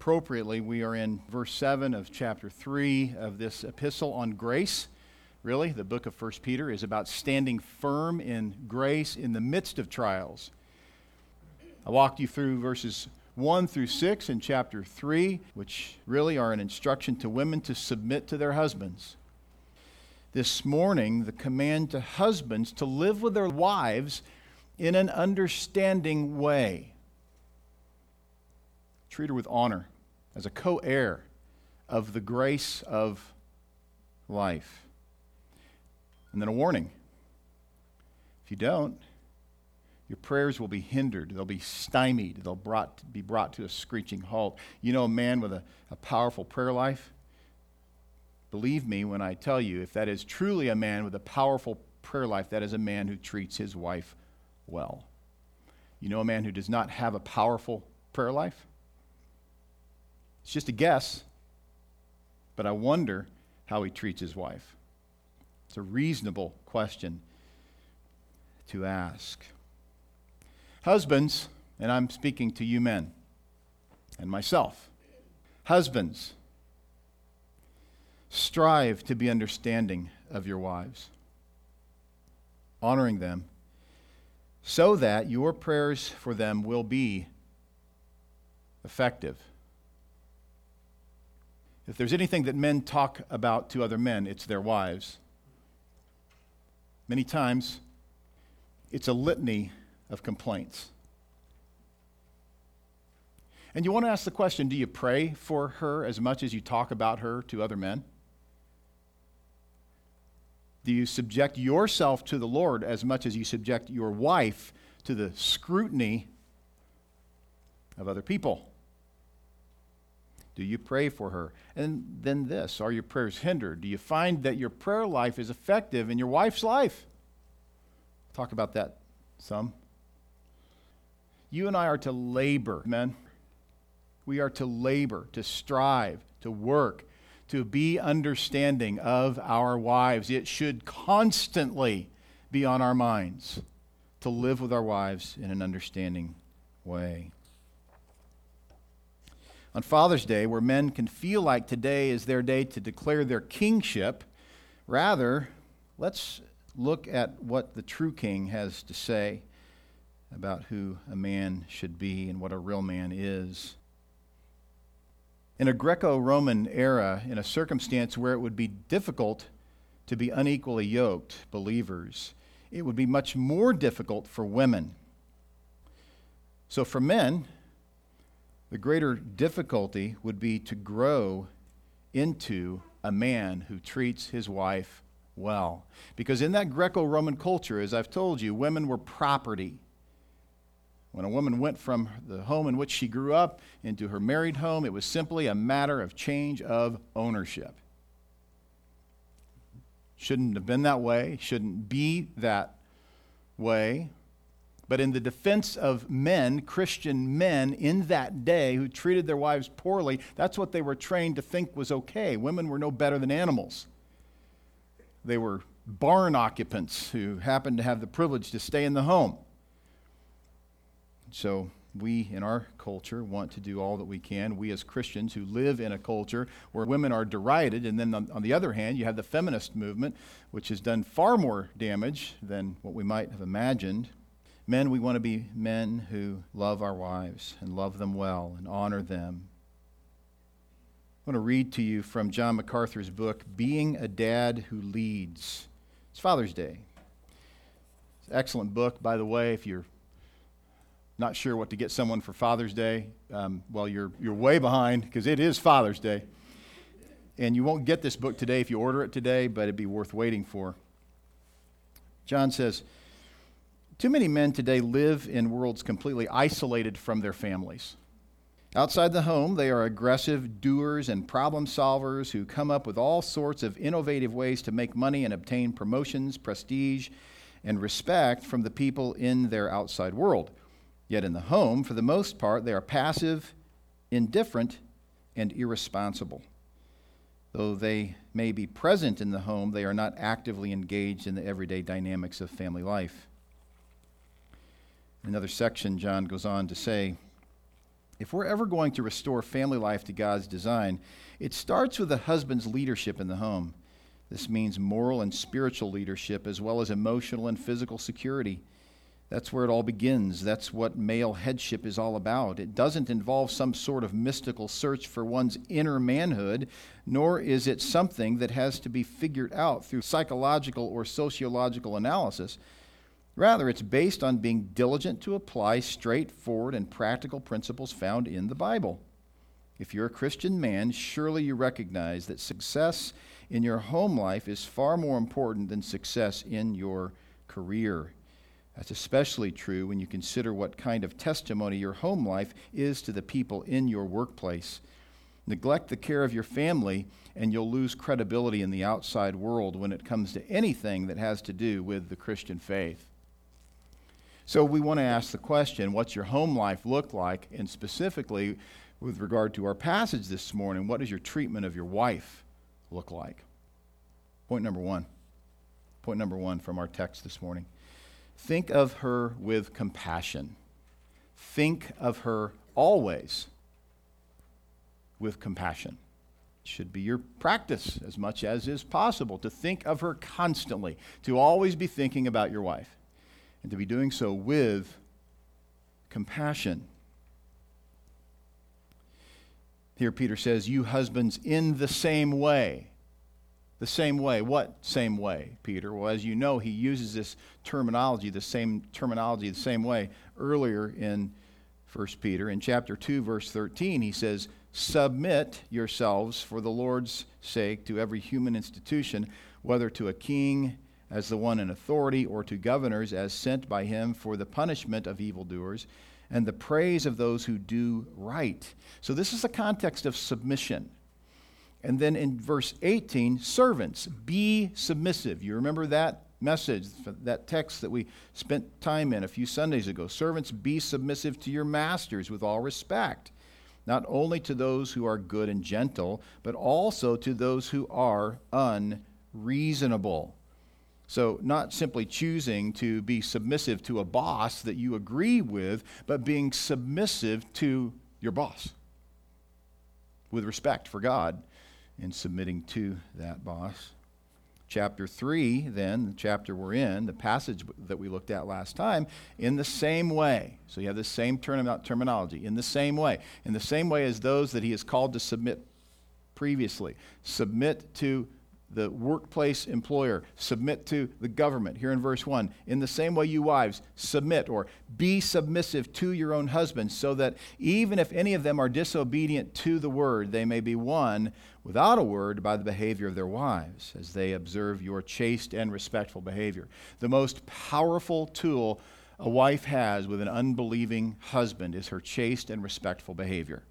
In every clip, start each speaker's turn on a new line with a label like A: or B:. A: appropriately, we are in verse 7 of chapter 3 of this epistle on grace. Really, the book of 1 Peter is about standing firm in grace in the midst of trials. I walked you through verses 1 through 6 in chapter 3, which really are an instruction to women to submit to their husbands. This morning, the command to husbands to live with their wives in an understanding way treat her with honor as a co heir of the grace of life. And then a warning if you don't, your prayers will be hindered. They'll be stymied. They'll brought, be brought to a screeching halt. You know, a man with a, a powerful prayer life? Believe me when I tell you, if that is truly a man with a powerful prayer life, that is a man who treats his wife well. You know, a man who does not have a powerful prayer life? It's just a guess, but I wonder how he treats his wife. It's a reasonable question to ask. Husbands, and I'm speaking to you men and myself. Husbands, strive to be understanding of your wives, honoring them, so that your prayers for them will be effective. If there's anything that men talk about to other men, it's their wives. Many times, it's a litany of complaints. And you want to ask the question do you pray for her as much as you talk about her to other men? Do you subject yourself to the Lord as much as you subject your wife to the scrutiny of other people? Do you pray for her? And then this are your prayers hindered? Do you find that your prayer life is effective in your wife's life? Talk about that some. You and I are to labor, men. We are to labor, to strive, to work, to be understanding of our wives. It should constantly be on our minds to live with our wives in an understanding way on Father's Day, where men can feel like today is their day to declare their kingship. Rather, let's look at what the true king has to say about who a man should be and what a real man is. In a Greco Roman era, in a circumstance where it would be difficult to be unequally yoked believers, it would be much more difficult for women. So, for men, the greater difficulty would be to grow into a man who treats his wife well. Because in that Greco Roman culture, as I've told you, women were property. When a woman went from the home in which she grew up into her married home, it was simply a matter of change of ownership. Shouldn't have been that way, shouldn't be that way. But in the defense of men, Christian men in that day who treated their wives poorly, that's what they were trained to think was okay. Women were no better than animals. They were barn occupants who happened to have the privilege to stay in the home. So we in our culture want to do all that we can. We as Christians who live in a culture where women are derided, and then on, the other hand, you have the feminist movement, which has done far more damage than what we might have imagined. Men, we want to be men who love our wives and love them well and honor them. I want to read to you from John MacArthur's book, Being a Dad Who Leads. It's Father's Day. It's an excellent book, by the way, if you're not sure what to get someone for Father's Day, um, well, you're, you're way behind because it is Father's Day. And you won't get this book today if you order it today, but it'd be worth waiting for. John says, too many men today live in worlds completely isolated from their families. Outside the home, they are aggressive doers and problem solvers who come up with all sorts of innovative ways to make money and obtain promotions, prestige, and respect from the people in their outside world. Yet in the home, for the most part, they are passive, indifferent, and irresponsible. Though they may be present in the home, they are not actively engaged in the everyday dynamics of family life another section, John goes on to say, if we're ever going to restore family life to God's design, it starts with the husband's leadership in the home. This means moral and spiritual leadership, as well as emotional and physical security. That's where it all begins. That's what male headship is all about. It doesn't involve some sort of mystical search for one's inner manhood, nor is it something that has to be figured out through psychological or sociological analysis. Rather, it's based on being diligent to apply straightforward and practical principles found in the Bible. If you're a Christian man, surely you recognize that success in your home life is far more important than success in your career. That's especially true when you consider what kind of testimony your home life is to the people in your workplace. Neglect the care of your family, and you'll lose credibility in the outside world when it comes to anything that has to do with the Christian faith. So we want to ask the question what's your home life look like? And specifically, with regard to our passage this morning, what does your treatment of your wife look like? Point number one. Point number one from our text this morning. Think of her with compassion. Think of her always with compassion. It should be your practice as much as is possible to think of her constantly, to always be thinking about your wife and to be doing so with compassion. Here, Peter says, You husbands, in the same way. The same way. What same way, Peter? Well, as you know, he uses this terminology, the same terminology, the same way earlier in 1 Peter. In chapter 2, verse 13, he says, Submit yourselves for the Lord's sake to every human institution, whether to a king, as the one in authority, or to governors as sent by him for the punishment of evildoers and the praise of those who do right. So, this is the context of submission. And then in verse 18, servants, be submissive. You remember that message, that text that we spent time in a few Sundays ago. Servants, be submissive to your masters with all respect, not only to those who are good and gentle, but also to those who are unreasonable. So, not simply choosing to be submissive to a boss that you agree with, but being submissive to your boss with respect for God and submitting to that boss. Chapter 3, then, the chapter we're in, the passage that we looked at last time, in the same way. So you have the same term- terminology, in the same way. In the same way as those that he is called to submit previously. Submit to the workplace employer, submit to the government, here in verse 1. In the same way, you wives, submit or be submissive to your own husbands, so that even if any of them are disobedient to the word, they may be won without a word by the behavior of their wives, as they observe your chaste and respectful behavior. The most powerful tool a wife has with an unbelieving husband is her chaste and respectful behavior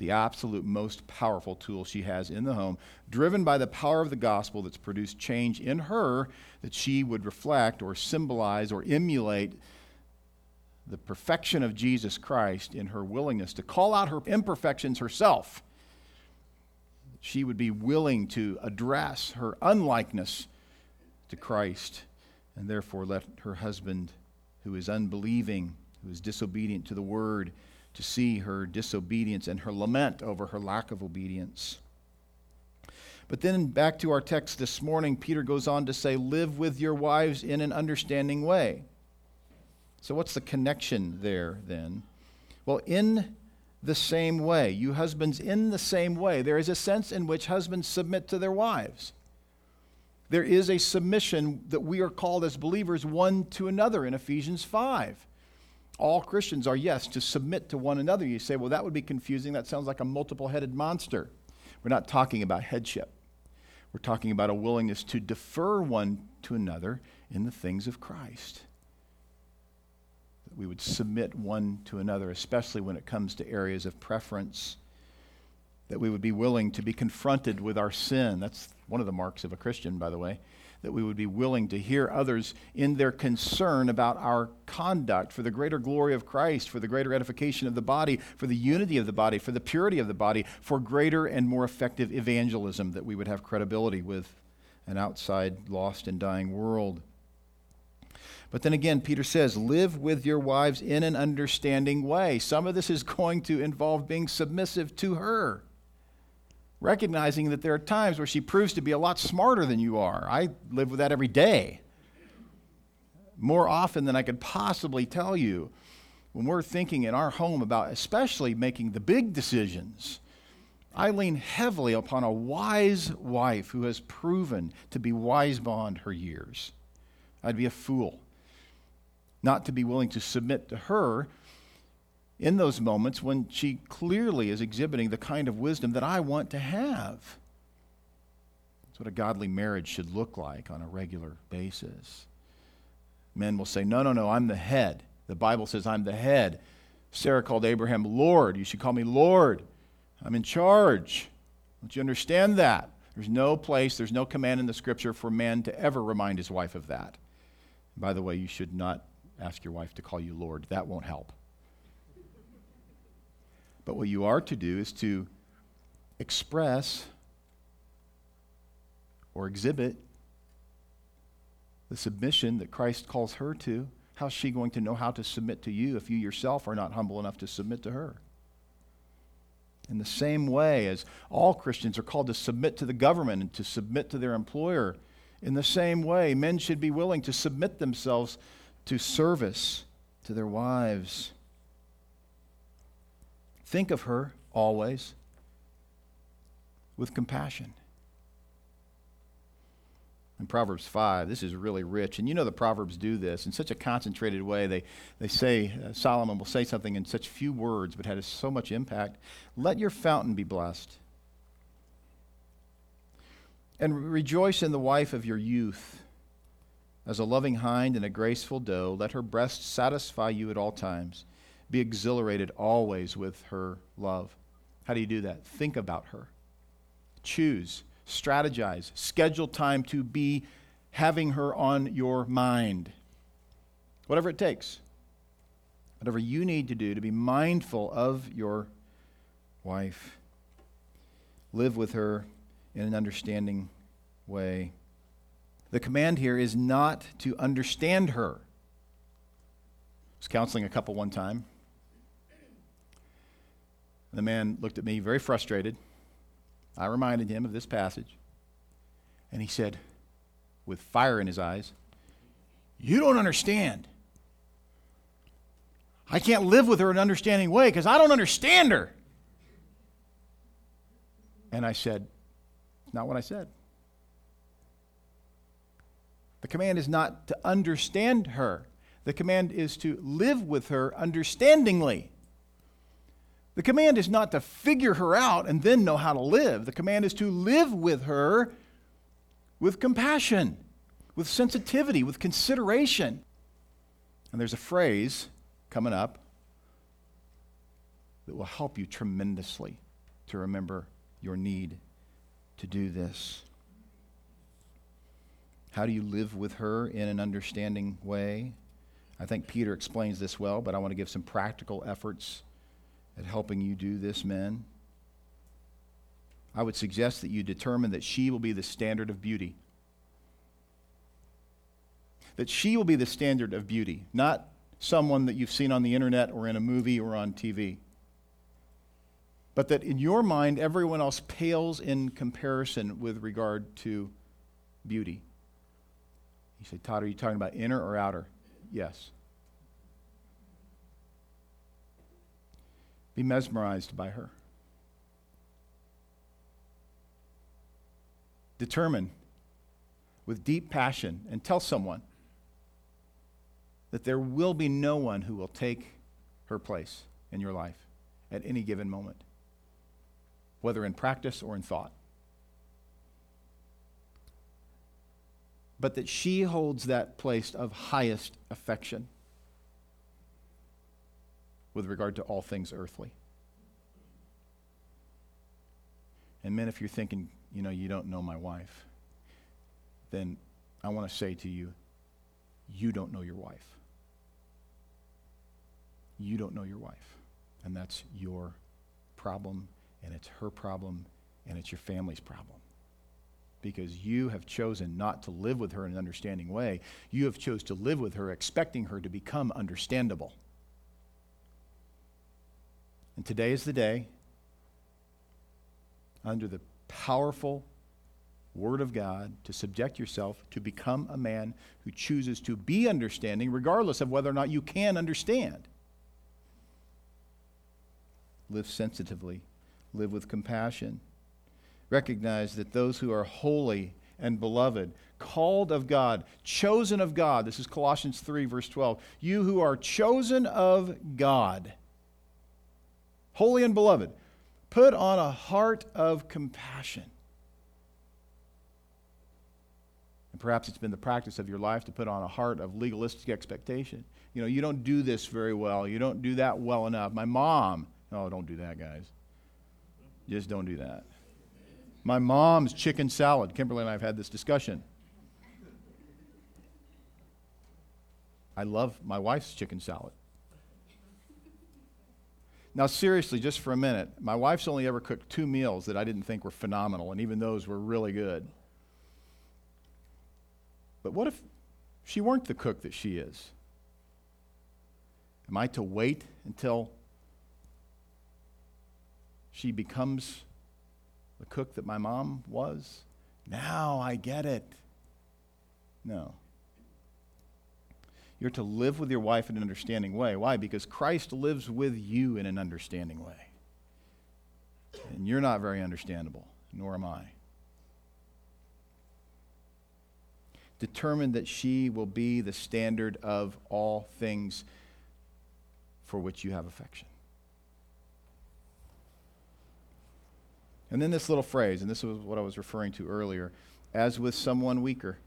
A: the absolute most powerful tool she has in the home, driven by the power of the gospel that's produced change in her that she would reflect or symbolize or emulate the perfection of Jesus Christ in her willingness to call out her imperfections herself. She would be willing to address her unlikeness to Christ and therefore let her husband, who is unbelieving, who is disobedient to the word, to see her disobedience and her lament over her lack of obedience. But then back to our text this morning, Peter goes on to say, Live with your wives in an understanding way. So, what's the connection there then? Well, in the same way, you husbands, in the same way, there is a sense in which husbands submit to their wives. There is a submission that we are called as believers one to another in Ephesians 5 all Christians are, yes, to submit to one another. You say, well, that would be confusing. That sounds like a multiple headed monster. We're not talking about headship, we're talking about a willingness to defer one to another in the things of Christ. That we would submit one to another, especially when it comes to areas of preference. That we would be willing to be confronted with our sin. That's one of the marks of a Christian, by the way that we would be willing to hear others in their concern about our conduct for the greater glory of Christ, for the greater edification of the body, for the unity of the body, for the purity of the body, for greater and more effective evangelism that we would have credibility with an outside, lost, and dying world. But then again, Peter says, live with your wives in an understanding way. Some of this is going to involve being submissive to her recognizing that there are times where she proves to be a lot smarter than you are. I live with that every day, more often than I could possibly tell you. When we're thinking in our home about especially making the big decisions, I lean heavily upon a wise wife who has proven to be wise beyond her years. I'd be a fool not to be willing to submit to her in those moments when she clearly is exhibiting the kind of wisdom that I want to have. That's what a godly marriage should look like on a regular basis. Men will say, No, no, no, I'm the head. The Bible says, I'm the head. Sarah called Abraham Lord. You should call me Lord. I'm in charge. Don't you understand that? There's no place, there's no command in the scripture for man to ever remind his wife of that. By the way, you should not ask your wife to call you Lord. That won't help. But what you are to do is to express or exhibit the submission that Christ calls her to. How's she going to know how to submit to you if you yourself are not humble enough to submit to her? In the same way as all Christians are called to submit to the government and to submit to their employer, in the same way, men should be willing to submit themselves to service to their wives. Think of her always with compassion. In Proverbs 5, this is really rich. And you know the Proverbs do this in such a concentrated way. They, they say, uh, Solomon will say something in such few words, but had so much impact. Let your fountain be blessed. And rejoice in the wife of your youth. As a loving hind and a graceful doe, let her breast satisfy you at all times be exhilarated always with her love. How do you do that? Think about her. Choose, strategize, schedule time to be having her on your mind. Whatever it takes. Whatever you need to do to be mindful of your wife. Live with her in an understanding way. The command here is not to understand her. I was counseling a couple one time, the man looked at me very frustrated. I reminded him of this passage, and he said, with fire in his eyes, You don't understand. I can't live with her in an understanding way because I don't understand her. And I said, Not what I said. The command is not to understand her, the command is to live with her understandingly. The command is not to figure her out and then know how to live. The command is to live with her with compassion, with sensitivity, with consideration. And there's a phrase coming up that will help you tremendously to remember your need to do this. How do you live with her in an understanding way? I think Peter explains this well, but I want to give some practical efforts at helping you do this, men. I would suggest that you determine that she will be the standard of beauty. That she will be the standard of beauty, not someone that you've seen on the internet or in a movie or on TV. But that in your mind, everyone else pales in comparison with regard to beauty. You say, Todd, are you talking about inner or outer? Yes. be mesmerized by her. Determine with deep passion and tell someone that there will be no one who will take her place in your life at any given moment, whether in practice or in thought. But that she holds that place of highest affection with regard to all things earthly. And men, if you're thinking, you know, you don't know my wife, then I want to say to you, you don't know your wife. You don't know your wife. And that's your problem, and it's her problem, and it's your family's problem. Because you have chosen not to live with her in an understanding way. You have chose to live with her expecting her to become understandable. And today is the day, under the powerful Word of God, to subject yourself to become a man who chooses to be understanding, regardless of whether or not you can understand. Live sensitively, live with compassion. Recognize that those who are holy and beloved, called of God, chosen of God, this is Colossians 3, verse 12. You who are chosen of God holy and beloved, put on a heart of compassion. And perhaps it's been the practice of your life to put on a heart of legalistic expectation. You know, you don't do this very well. You don't do that well enough. My mom, oh, don't do that, guys. Just don't do that. My mom's chicken salad. Kimberly and I have had this discussion. I love my wife's chicken salad. Now, seriously, just for a minute, my wife's only ever cooked two meals that I didn't think were phenomenal, and even those were really good. But what if she weren't the cook that she is? Am I to wait until she becomes the cook that my mom was? Now I get it. No. You're to live with your wife in an understanding way. Why? Because Christ lives with you in an understanding way. And you're not very understandable, nor am I. Determined that she will be the standard of all things for which you have affection. And then this little phrase, and this was what I was referring to earlier as with someone weaker,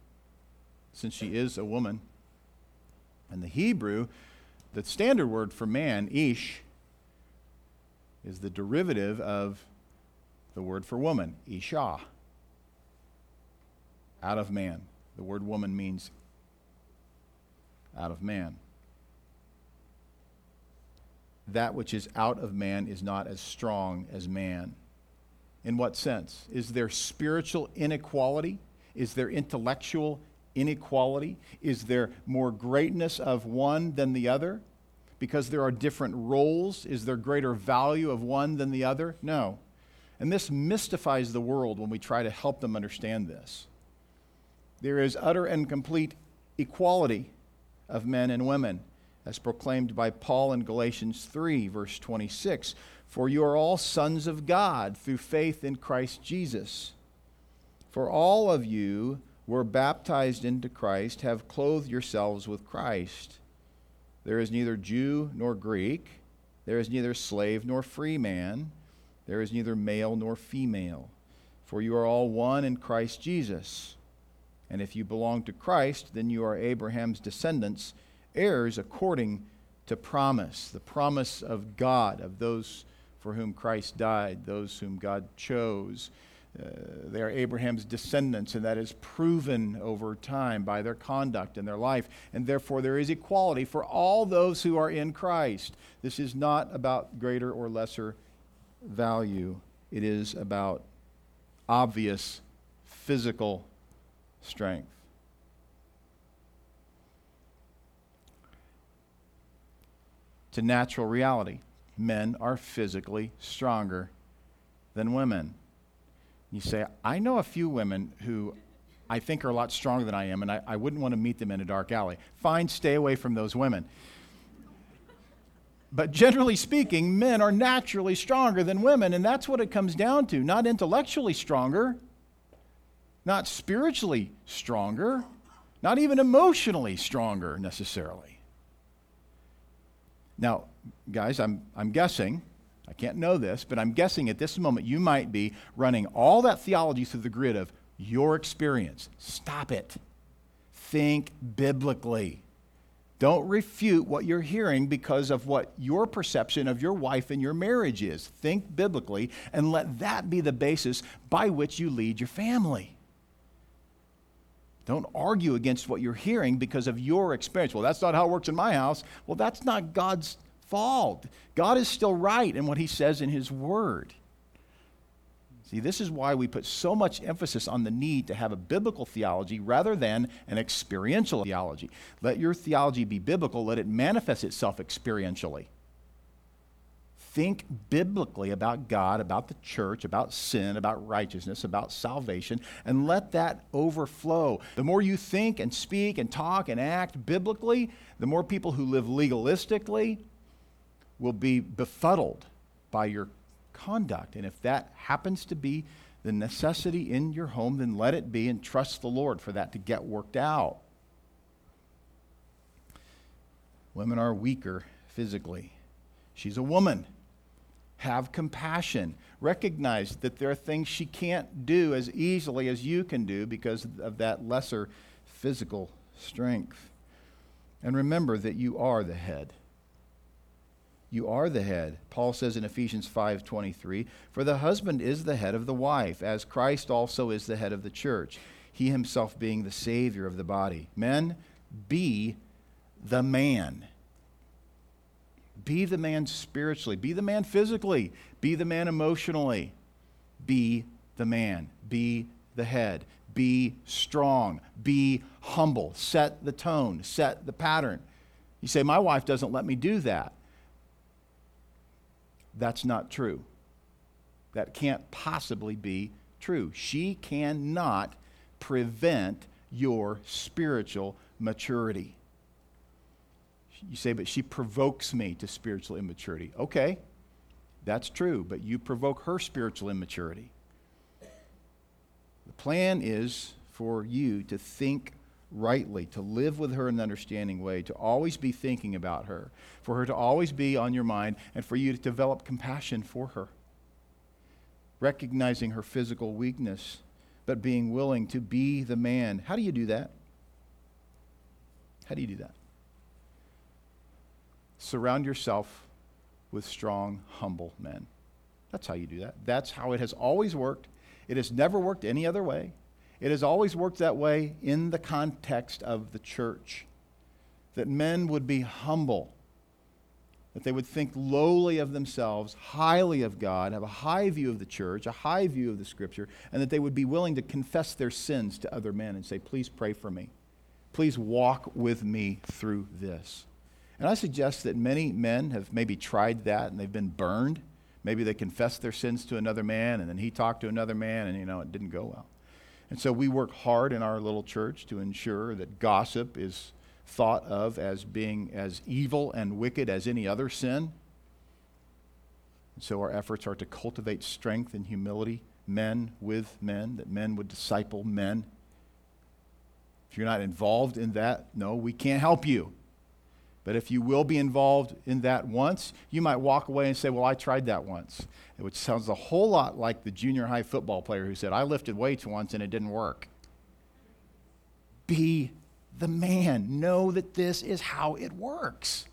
A: since she is a woman in the Hebrew, the standard word for man, ish, is the derivative of the word for woman, isha, out of man. The word woman means out of man. That which is out of man is not as strong as man. In what sense? Is there spiritual inequality? Is there intellectual inequality? Is there more greatness of one than the other? Because there are different roles, is there greater value of one than the other? No. And this mystifies the world when we try to help them understand this. There is utter and complete equality of men and women, as proclaimed by Paul in Galatians 3, verse 26. For you are all sons of God through faith in Christ Jesus. For all of you were baptized into Christ have clothed yourselves with Christ. There is neither Jew nor Greek, there is neither slave nor free man, there is neither male nor female, for you are all one in Christ Jesus. And if you belong to Christ, then you are Abraham's descendants, heirs according to promise, the promise of God, of those for whom Christ died, those whom God chose. Uh, they are Abraham's descendants, and that is proven over time by their conduct and their life. And therefore, there is equality for all those who are in Christ. This is not about greater or lesser value, it is about obvious physical strength. It's a natural reality. Men are physically stronger than women. You say, I know a few women who I think are a lot stronger than I am, and I, I wouldn't want to meet them in a dark alley. Fine, stay away from those women. But generally speaking, men are naturally stronger than women, and that's what it comes down to. Not intellectually stronger, not spiritually stronger, not even emotionally stronger necessarily. Now, guys, I'm, I'm guessing I can't know this, but I'm guessing at this moment you might be running all that theology through the grid of your experience. Stop it. Think biblically. Don't refute what you're hearing because of what your perception of your wife and your marriage is. Think biblically and let that be the basis by which you lead your family. Don't argue against what you're hearing because of your experience. Well, that's not how it works in my house. Well, that's not God's fall. God is still right in what he says in his word. See, this is why we put so much emphasis on the need to have a biblical theology rather than an experiential theology. Let your theology be biblical, let it manifest itself experientially. Think biblically about God, about the church, about sin, about righteousness, about salvation, and let that overflow. The more you think and speak and talk and act biblically, the more people who live legalistically will be befuddled by your conduct. And if that happens to be the necessity in your home, then let it be and trust the Lord for that to get worked out. Women are weaker physically. She's a woman. Have compassion. Recognize that there are things she can't do as easily as you can do because of that lesser physical strength. And remember that you are the head you are the head. Paul says in Ephesians 5:23, "For the husband is the head of the wife, as Christ also is the head of the church, he himself being the savior of the body." Men, be the man. Be the man spiritually, be the man physically, be the man emotionally. Be the man, be the head, be strong, be humble, set the tone, set the pattern. You say, My wife doesn't let me do that. That's not true. That can't possibly be true. She cannot prevent your spiritual maturity. You say, but she provokes me to spiritual immaturity. Okay, that's true, but you provoke her spiritual immaturity. The plan is for you to think rightly, to live with her in an understanding way, to always be thinking about her, for her to always be on your mind, and for you to develop compassion for her. Recognizing her physical weakness, but being willing to be the man. How do you do that? How do you do that? Surround yourself with strong, humble men. That's how you do that. That's how it has always worked. It has never worked any other way. It has always worked that way in the context of the church that men would be humble, that they would think lowly of themselves, highly of God, have a high view of the church, a high view of the scripture, and that they would be willing to confess their sins to other men and say, Please pray for me. Please walk with me through this. And I suggest that many men have maybe tried that and they've been burned. Maybe they confessed their sins to another man and then he talked to another man and, you know, it didn't go well. And so we work hard in our little church to ensure that gossip is thought of as being as evil and wicked as any other sin. And so our efforts are to cultivate strength and humility, men with men, that men would disciple men. If you're not involved in that, no, we can't help you. But if you will be involved in that once, you might walk away and say, Well, I tried that once, which sounds a whole lot like the junior high football player who said, I lifted weights once and it didn't work. Be the man. Know that this is how it works.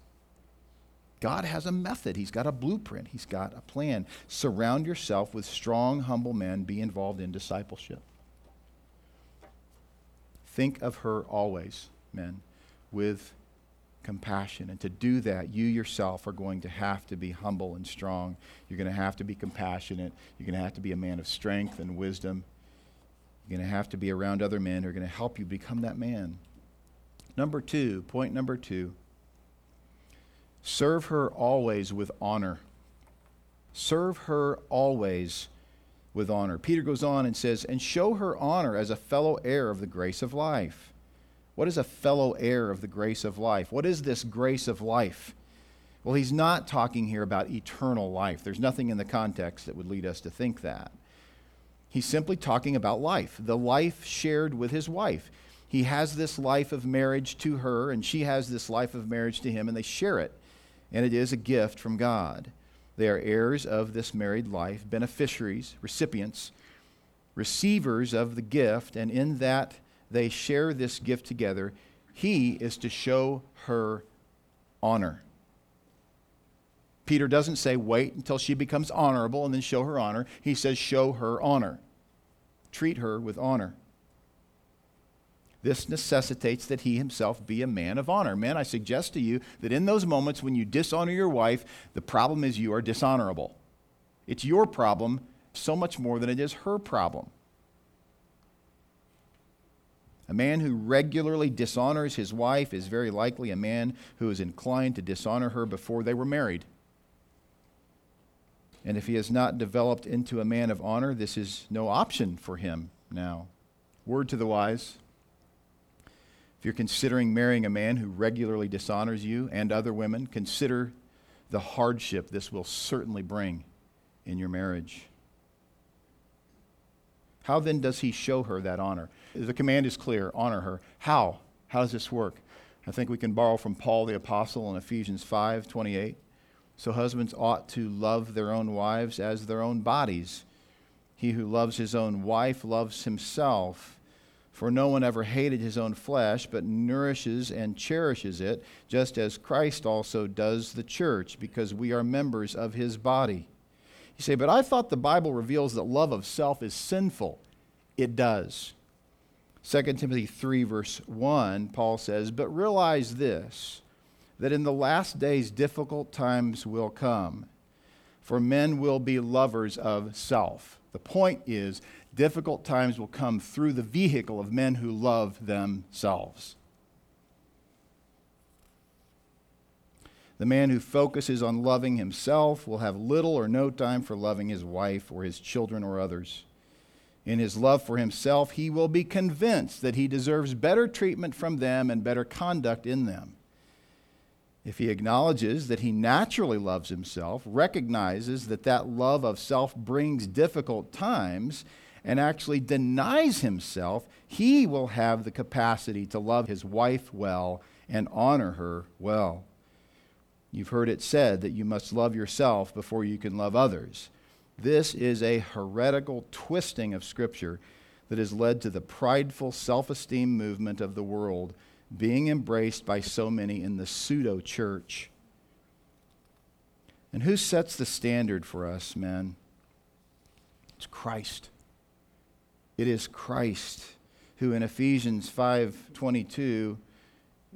A: God has a method, He's got a blueprint, He's got a plan. Surround yourself with strong, humble men, be involved in discipleship. Think of her always, men, with compassion. And to do that, you yourself are going to have to be humble and strong. You're going to have to be compassionate. You're going to have to be a man of strength and wisdom. You're going to have to be around other men who are going to help you become that man. Number two, point number two serve her always with honor. Serve her always with honor. Peter goes on and says, and show her honor as a fellow heir of the grace of life what is a fellow heir of the grace of life? What is this grace of life? Well, he's not talking here about eternal life. There's nothing in the context that would lead us to think that. He's simply talking about life, the life shared with his wife. He has this life of marriage to her, and she has this life of marriage to him, and they share it. And it is a gift from God. They are heirs of this married life, beneficiaries, recipients, receivers of the gift, and in that they share this gift together, he is to show her honor. Peter doesn't say, wait until she becomes honorable and then show her honor. He says, show her honor. Treat her with honor. This necessitates that he himself be a man of honor. Men, I suggest to you that in those moments when you dishonor your wife, the problem is you are dishonorable. It's your problem so much more than it is her problem. A man who regularly dishonors his wife is very likely a man who is inclined to dishonor her before they were married. And if he has not developed into a man of honor, this is no option for him now. Word to the wise. If you're considering marrying a man who regularly dishonors you and other women, consider the hardship this will certainly bring in your marriage. How then does he show her that honor? The command is clear honor her. How? How does this work? I think we can borrow from Paul the Apostle in Ephesians 5 28. So husbands ought to love their own wives as their own bodies. He who loves his own wife loves himself. For no one ever hated his own flesh, but nourishes and cherishes it, just as Christ also does the church, because we are members of his body. You say, but I thought the Bible reveals that love of self is sinful. It does. 2 Timothy 3, verse 1, Paul says, But realize this, that in the last days difficult times will come, for men will be lovers of self. The point is, difficult times will come through the vehicle of men who love themselves. The man who focuses on loving himself will have little or no time for loving his wife or his children or others in his love for himself, he will be convinced that he deserves better treatment from them and better conduct in them. If he acknowledges that he naturally loves himself, recognizes that that love of self brings difficult times, and actually denies himself, he will have the capacity to love his wife well and honor her well. You've heard it said that you must love yourself before you can love others. This is a heretical twisting of Scripture that has led to the prideful self esteem movement of the world being embraced by so many in the pseudo church. And who sets the standard for us, men? It's Christ. It is Christ who in Ephesians 5:22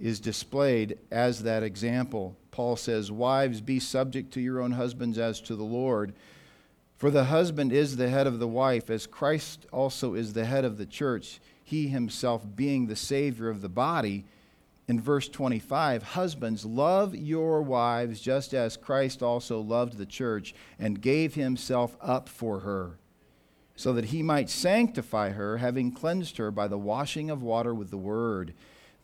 A: is displayed as that example. Paul says, "Wives, be subject to your own husbands as to the Lord." For the husband is the head of the wife, as Christ also is the head of the church, he himself being the Savior of the body. In verse 25, husbands, love your wives just as Christ also loved the church and gave himself up for her, so that he might sanctify her, having cleansed her by the washing of water with the word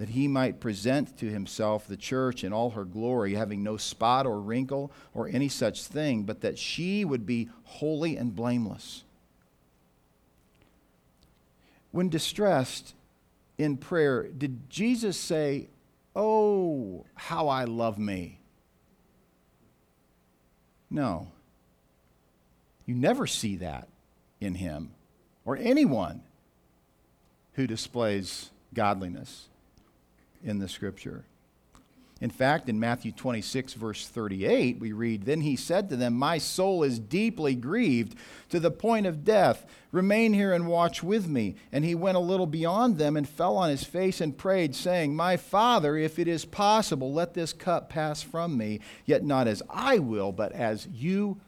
A: that he might present to himself the church in all her glory, having no spot or wrinkle or any such thing, but that she would be holy and blameless. When distressed in prayer, did Jesus say, Oh, how I love me? No. You never see that in him or anyone who displays godliness in the scripture. In fact, in Matthew 26, verse 38, we read, Then he said to them, My soul is deeply grieved to the point of death. Remain here and watch with me. And he went a little beyond them and fell on his face and prayed, saying, My father, if it is possible, let this cup pass from me, yet not as I will, but as you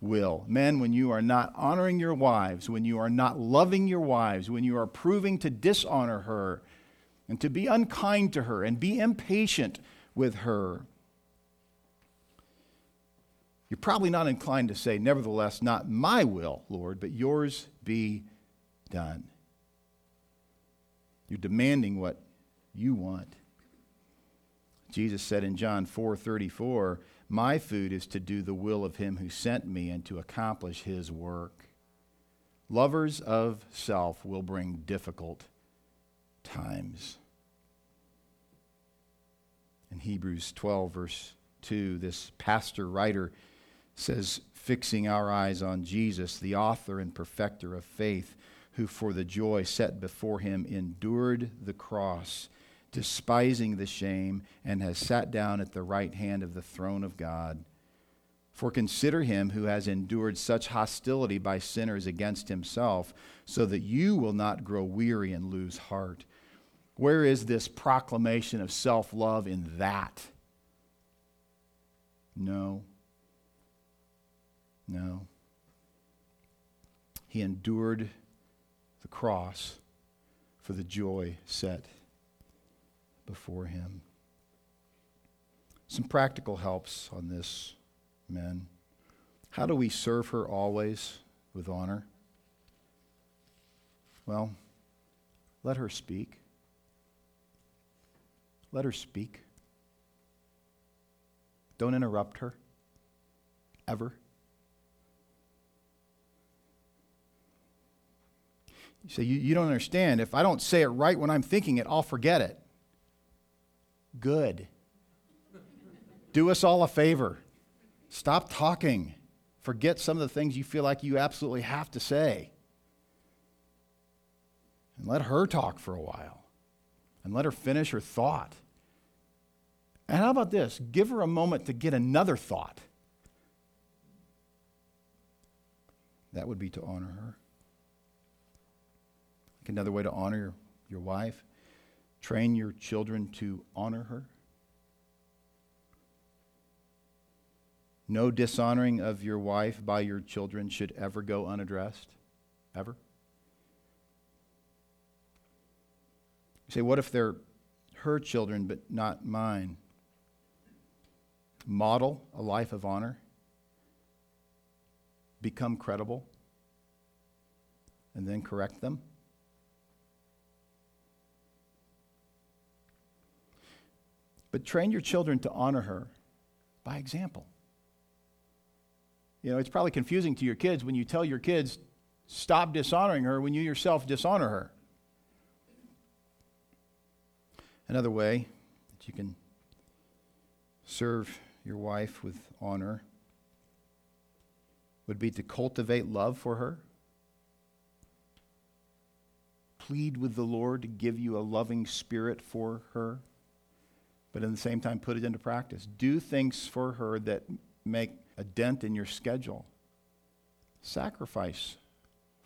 A: will. Men, when you are not honoring your wives, when you are not loving your wives, when you are proving to dishonor her, and to be unkind to her and be impatient with her. You're probably not inclined to say, Nevertheless, not my will, Lord, but yours be done. You're demanding what you want. Jesus said in John 4:34, "My food is to do the will of him who sent me and to accomplish his work." Lovers of self will bring difficult times. In Hebrews 12, verse 2, this pastor writer says, Fixing our eyes on Jesus, the author and perfecter of faith, who for the joy set before him endured the cross, despising the shame, and has sat down at the right hand of the throne of God. For consider him who has endured such hostility by sinners against himself, so that you will not grow weary and lose heart. Where is this proclamation of self love in that? No. No. He endured the cross for the joy set before him. Some practical helps on this, men. How do we serve her always with honor? Well, let her speak. Let her speak. Don't interrupt her, ever. You say, you, you don't understand. If I don't say it right when I'm thinking it, I'll forget it. Good. Do us all a favor. Stop talking. Forget some of the things you feel like you absolutely have to say. And let her talk for a while and let her finish her thought. And how about this? Give her a moment to get another thought. That would be to honor her. Like another way to honor your, your wife, train your children to honor her. No dishonoring of your wife by your children should ever go unaddressed, ever. You say, what if they're her children but not mine? Model a life of honor, become credible, and then correct them. But train your children to honor her by example. You know, it's probably confusing to your kids when you tell your kids, stop dishonoring her when you yourself dishonor her. another way that you can serve your wife with honor would be to cultivate love for her. Plead with the Lord to give you a loving spirit for her, but at the same time, put it into practice. Do things for her that make a dent in your schedule. Sacrifice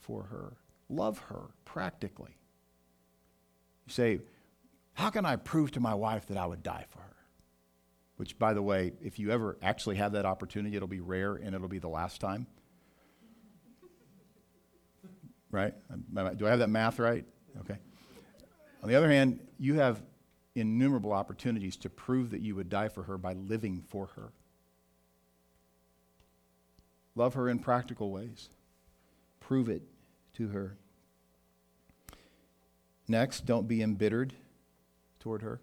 A: for her. Love her practically. You say, how can I prove to my wife that I would die for her? Which, by the way, if you ever actually have that opportunity, it'll be rare and it'll be the last time. Right? Do I have that math right? Okay. On the other hand, you have innumerable opportunities to prove that you would die for her by living for her. Love her in practical ways, prove it to her. Next, don't be embittered toward her?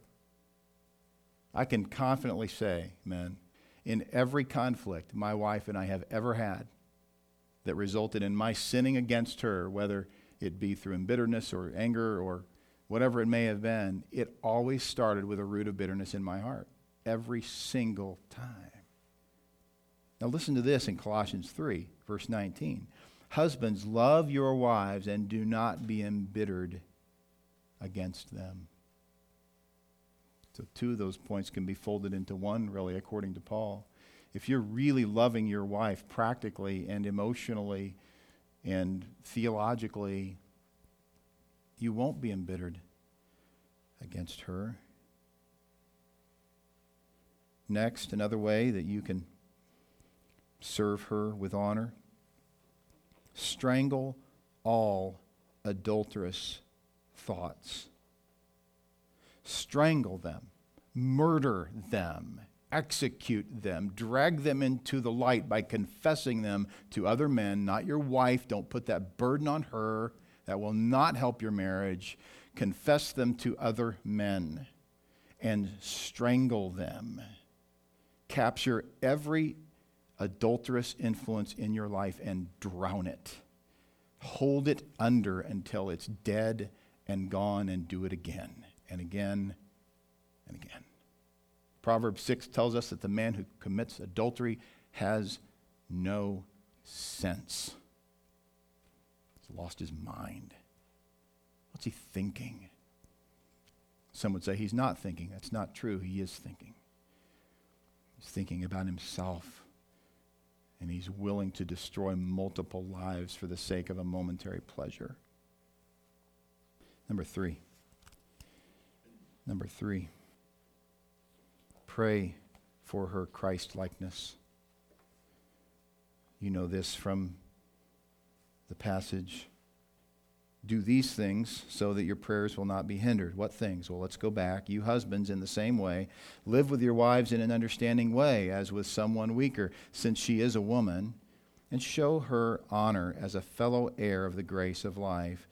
A: I can confidently say, men, in every conflict my wife and I have ever had that resulted in my sinning against her, whether it be through bitterness or anger or whatever it may have been, it always started with a root of bitterness in my heart. Every single time. Now, listen to this in Colossians 3, verse 19. Husbands, love your wives and do not be embittered against them. So, two of those points can be folded into one, really, according to Paul. If you're really loving your wife practically and emotionally and theologically, you won't be embittered against her. Next, another way that you can serve her with honor strangle all adulterous thoughts strangle them, murder them, execute them, drag them into the light by confessing them to other men, not your wife. Don't put that burden on her. That will not help your marriage. Confess them to other men and strangle them. Capture every adulterous influence in your life and drown it. Hold it under until it's dead and gone and do it again and again and again. Proverbs 6 tells us that the man who commits adultery has no sense. He's lost his mind. What's he thinking? Some would say he's not thinking. That's not true. He is thinking. He's thinking about himself. And he's willing to destroy multiple lives for the sake of a momentary pleasure. Number three. Number three, pray for her Christ likeness. You know this from the passage. Do these things so that your prayers will not be hindered. What things? Well, let's go back. You husbands, in the same way, live with your wives in an understanding way, as with someone weaker, since she is a woman, and show her honor as a fellow heir of the grace of life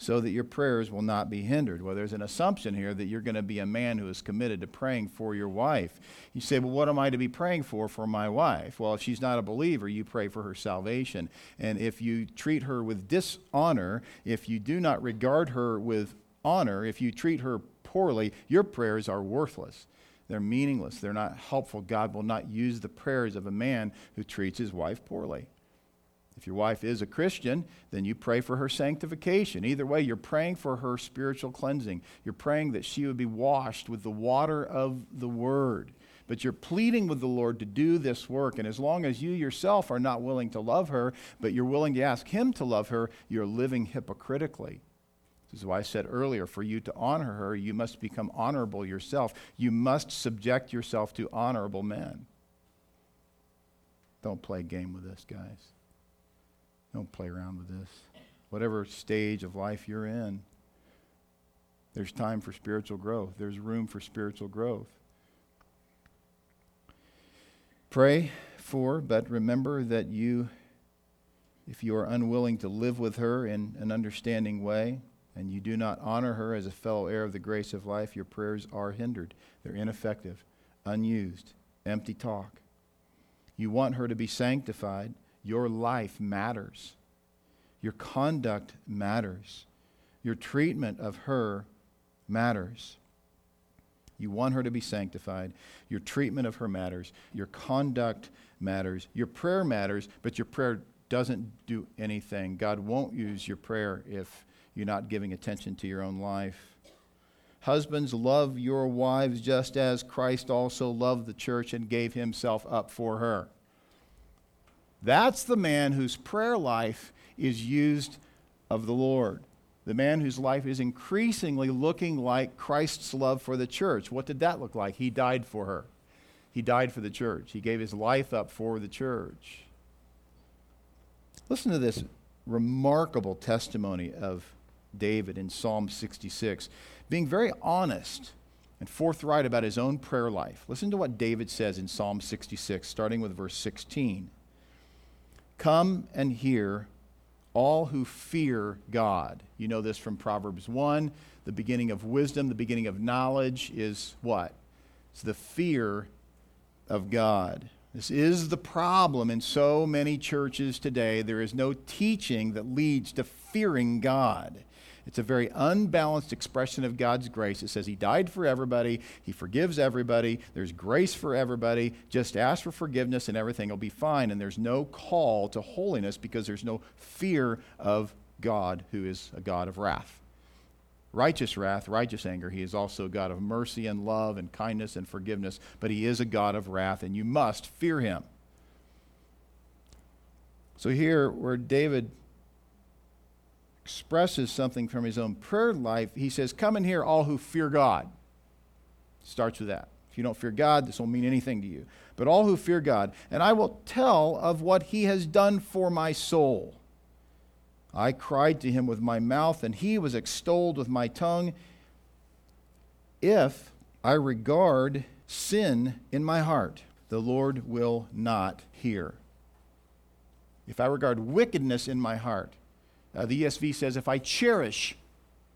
A: so that your prayers will not be hindered. Well, there's an assumption here that you're going to be a man who is committed to praying for your wife. You say, Well, what am I to be praying for for my wife? Well, if she's not a believer, you pray for her salvation. And if you treat her with dishonor, if you do not regard her with honor, if you treat her poorly, your prayers are worthless. They're meaningless. They're not helpful. God will not use the prayers of a man who treats his wife poorly. If your wife is a Christian, then you pray for her sanctification. Either way, you're praying for her spiritual cleansing. You're praying that she would be washed with the water of the word. But you're pleading with the Lord to do this work. And as long as you yourself are not willing to love her, but you're willing to ask Him to love her, you're living hypocritically. This is why I said earlier for you to honor her, you must become honorable yourself. You must subject yourself to honorable men. Don't play a game with this, guys. Don't play around with this. Whatever stage of life you're in, there's time for spiritual growth, there's room for spiritual growth. Pray for, but remember that you, if you are unwilling to live with her in an understanding way, and you do not honor her as a fellow heir of the grace of life, your prayers are hindered. They're ineffective, unused, empty talk. You want her to be sanctified your life matters. Your conduct matters. Your treatment of her matters. You want her to be sanctified. Your treatment of her matters. Your conduct matters. Your prayer matters, but your prayer doesn't do anything. God won't use your prayer if you're not giving attention to your own life. Husbands, love your wives just as Christ also loved the church and gave himself up for her. That's the man whose prayer life is used of the Lord. The man whose life is increasingly looking like Christ's love for the church. What did that look like? He died for her. He died for the church. He gave his life up for the church. Listen to this remarkable testimony of David in Psalm 66, being very honest and forthright about his own prayer life. Listen to what David says in Psalm 66, starting with verse 16. Come and hear all who fear God. You know this from Proverbs 1. The beginning of wisdom, the beginning of knowledge is what? It's the fear of God. This is the problem in so many churches today. There is no teaching that leads to fearing God. It's a very unbalanced expression of God's grace. It says He died for everybody, He forgives everybody, there's grace for everybody. Just ask for forgiveness and everything will be fine. And there's no call to holiness because there's no fear of God, who is a God of wrath righteous wrath, righteous anger. He is also God of mercy and love and kindness and forgiveness, but he is a God of wrath, and you must fear him. So, here where David expresses something from his own prayer life, he says, Come and hear all who fear God. Starts with that. If you don't fear God, this won't mean anything to you. But all who fear God, and I will tell of what he has done for my soul. I cried to him with my mouth, and he was extolled with my tongue. If I regard sin in my heart, the Lord will not hear. If I regard wickedness in my heart, uh, the ESV says, If I cherish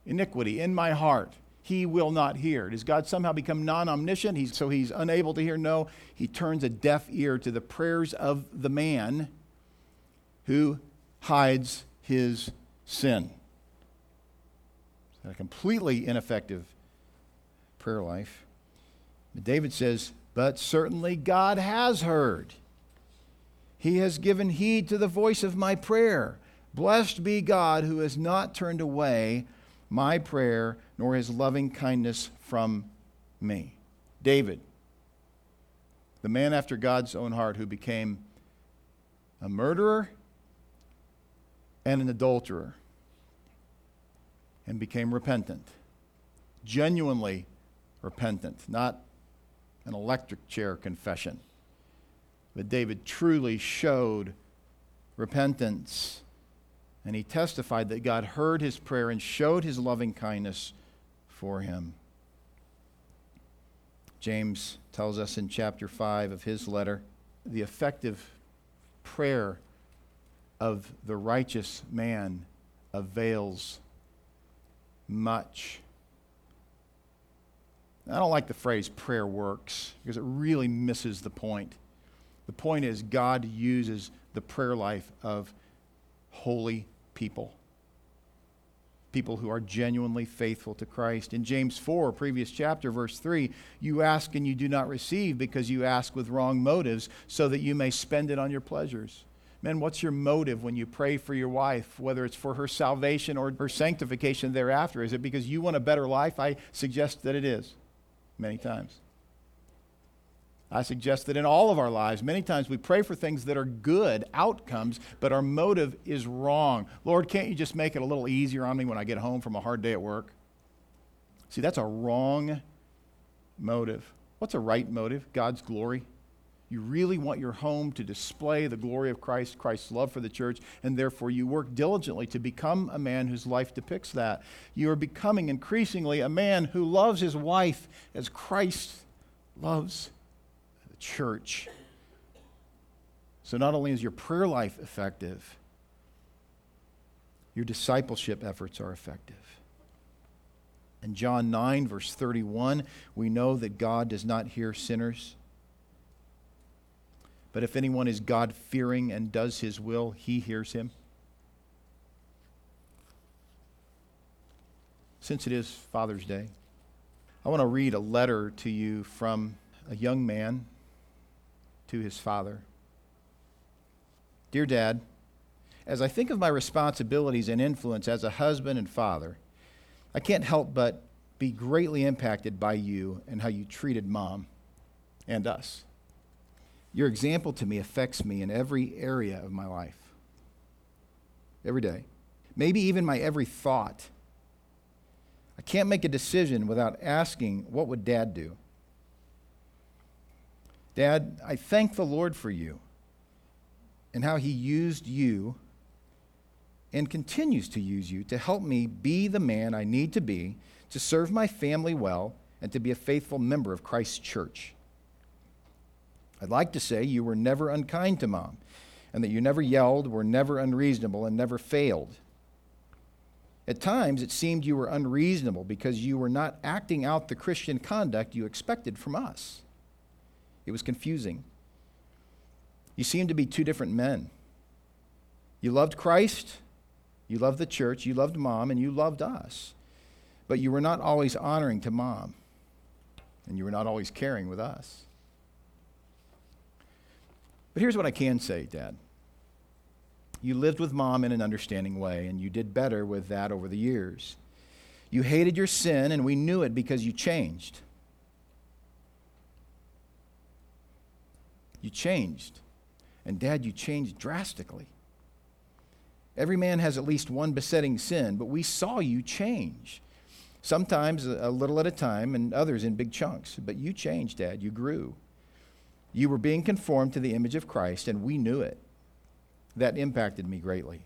A: iniquity in my heart, he will not hear. Does God somehow become non omniscient? He's, so he's unable to hear? No. He turns a deaf ear to the prayers of the man who hides his sin. a completely ineffective prayer life. But David says, But certainly God has heard. He has given heed to the voice of my prayer. Blessed be God who has not turned away my prayer nor his loving kindness from me. David, the man after God's own heart who became a murderer and an adulterer and became repentant, genuinely repentant, not an electric chair confession. But David truly showed repentance and he testified that God heard his prayer and showed his loving kindness for him. James tells us in chapter 5 of his letter the effective prayer of the righteous man avails much. I don't like the phrase prayer works because it really misses the point. The point is, God uses the prayer life of holy people. People who are genuinely faithful to Christ. In James 4, previous chapter, verse 3, you ask and you do not receive because you ask with wrong motives so that you may spend it on your pleasures. Men, what's your motive when you pray for your wife, whether it's for her salvation or her sanctification thereafter? Is it because you want a better life? I suggest that it is many times. I suggest that in all of our lives, many times we pray for things that are good outcomes, but our motive is wrong. Lord, can't you just make it a little easier on me when I get home from a hard day at work? See, that's a wrong motive. What's a right motive? God's glory. You really want your home to display the glory of Christ, Christ's love for the church, and therefore you work diligently to become a man whose life depicts that. You are becoming increasingly a man who loves his wife as Christ loves church. So not only is your prayer life effective, your discipleship efforts are effective. In John 9, verse 31, we know that God does not hear sinners. But if anyone is God fearing and does his will, he hears him. Since it is Father's Day, I want to read a letter to you from a young man to his father. Dear Dad, as I think of my responsibilities and influence as a husband and father, I can't help but be greatly impacted by you and how you treated mom and us. Your example to me affects me in every area of my life, every day, maybe even my every thought. I can't make a decision without asking, What would dad do? Dad, I thank the Lord for you and how he used you and continues to use you to help me be the man I need to be, to serve my family well, and to be a faithful member of Christ's church. I'd like to say you were never unkind to mom, and that you never yelled, were never unreasonable, and never failed. At times, it seemed you were unreasonable because you were not acting out the Christian conduct you expected from us. It was confusing. You seemed to be two different men. You loved Christ, you loved the church, you loved mom, and you loved us. But you were not always honoring to mom, and you were not always caring with us. But here's what I can say, Dad. You lived with mom in an understanding way, and you did better with that over the years. You hated your sin, and we knew it because you changed. You changed. And Dad, you changed drastically. Every man has at least one besetting sin, but we saw you change. Sometimes a little at a time, and others in big chunks. But you changed, Dad. You grew. You were being conformed to the image of Christ, and we knew it. That impacted me greatly.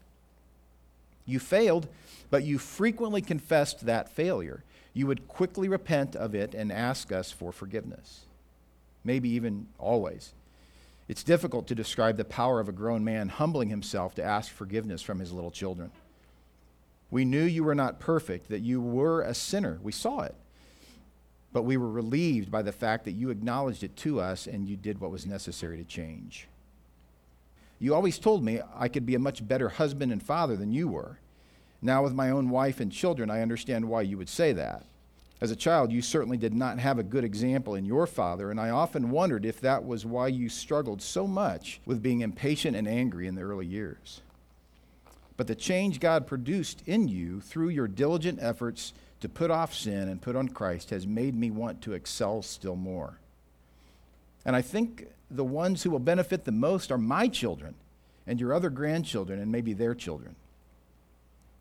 A: You failed, but you frequently confessed that failure. You would quickly repent of it and ask us for forgiveness, maybe even always. It's difficult to describe the power of a grown man humbling himself to ask forgiveness from his little children. We knew you were not perfect, that you were a sinner. We saw it. But we were relieved by the fact that you acknowledged it to us and you did what was necessary to change. You always told me I could be a much better husband and father than you were. Now, with my own wife and children, I understand why you would say that. As a child, you certainly did not have a good example in your father, and I often wondered if that was why you struggled so much with being impatient and angry in the early years. But the change God produced in you through your diligent efforts to put off sin and put on Christ has made me want to excel still more. And I think the ones who will benefit the most are my children and your other grandchildren and maybe their children.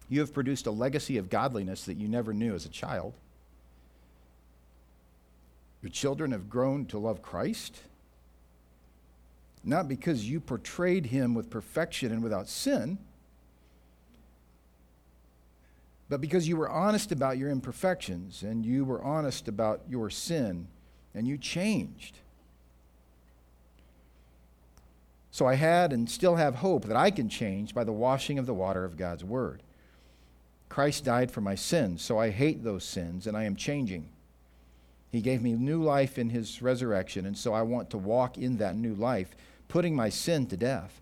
A: You have produced a legacy of godliness that you never knew as a child. Your children have grown to love Christ? Not because you portrayed him with perfection and without sin, but because you were honest about your imperfections and you were honest about your sin and you changed. So I had and still have hope that I can change by the washing of the water of God's Word. Christ died for my sins, so I hate those sins and I am changing. He gave me new life in his resurrection, and so I want to walk in that new life, putting my sin to death.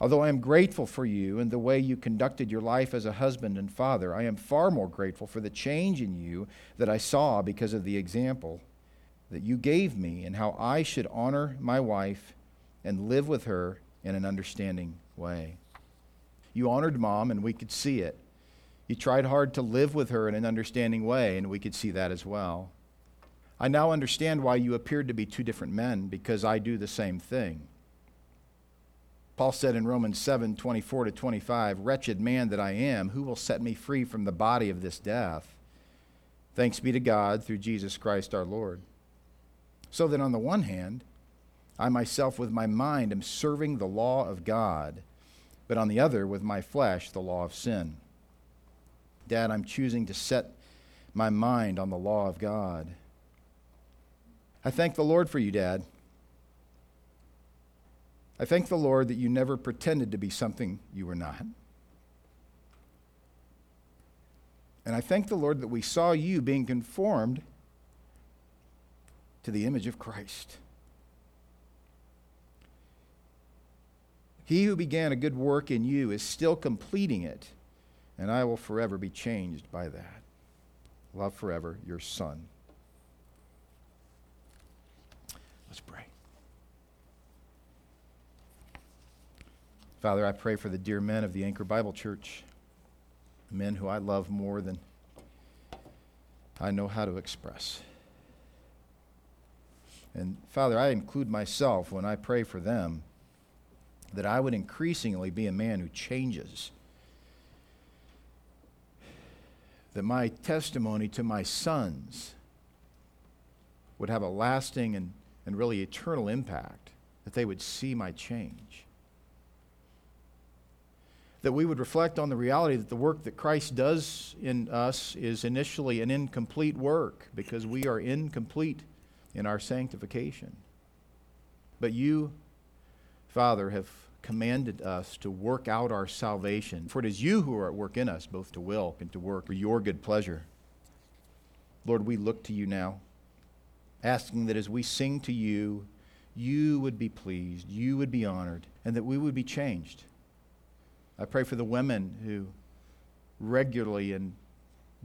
A: Although I am grateful for you and the way you conducted your life as a husband and father, I am far more grateful for the change in you that I saw because of the example that you gave me and how I should honor my wife and live with her in an understanding way. You honored mom, and we could see it. He tried hard to live with her in an understanding way, and we could see that as well. I now understand why you appeared to be two different men, because I do the same thing. Paul said in Romans 7 24 to 25, Wretched man that I am, who will set me free from the body of this death? Thanks be to God through Jesus Christ our Lord. So that on the one hand, I myself with my mind am serving the law of God, but on the other, with my flesh, the law of sin. Dad, I'm choosing to set my mind on the law of God. I thank the Lord for you, Dad. I thank the Lord that you never pretended to be something you were not. And I thank the Lord that we saw you being conformed to the image of Christ. He who began a good work in you is still completing it and I will forever be changed by that. Love forever your Son. Let's pray. Father, I pray for the dear men of the Anchor Bible Church, men who I love more than I know how to express. And Father, I include myself when I pray for them that I would increasingly be a man who changes that my testimony to my sons would have a lasting and, and really eternal impact, that they would see my change. That we would reflect on the reality that the work that Christ does in us is initially an incomplete work because we are incomplete in our sanctification. But you, Father, have commanded us to work out our salvation. For it is you who are at work in us, both to will and to work for your good pleasure. Lord, we look to you now, asking that as we sing to you, you would be pleased, you would be honored, and that we would be changed. I pray for the women who regularly and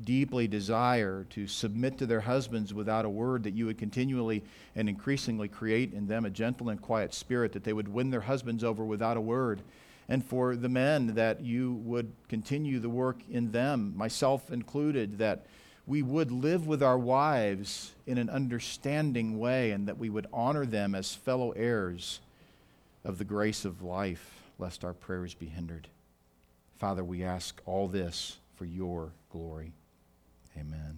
A: deeply desire to submit to their husbands without a word, that you would continually and increasingly create in them a gentle and quiet spirit, that they would win their husbands over without a word. And for the men, that you would continue the work in them, myself included, that we would live with our wives in an understanding way and that we would honor them as fellow heirs of the grace of life, lest our prayers be hindered. Father, we ask all this for your glory. Amen.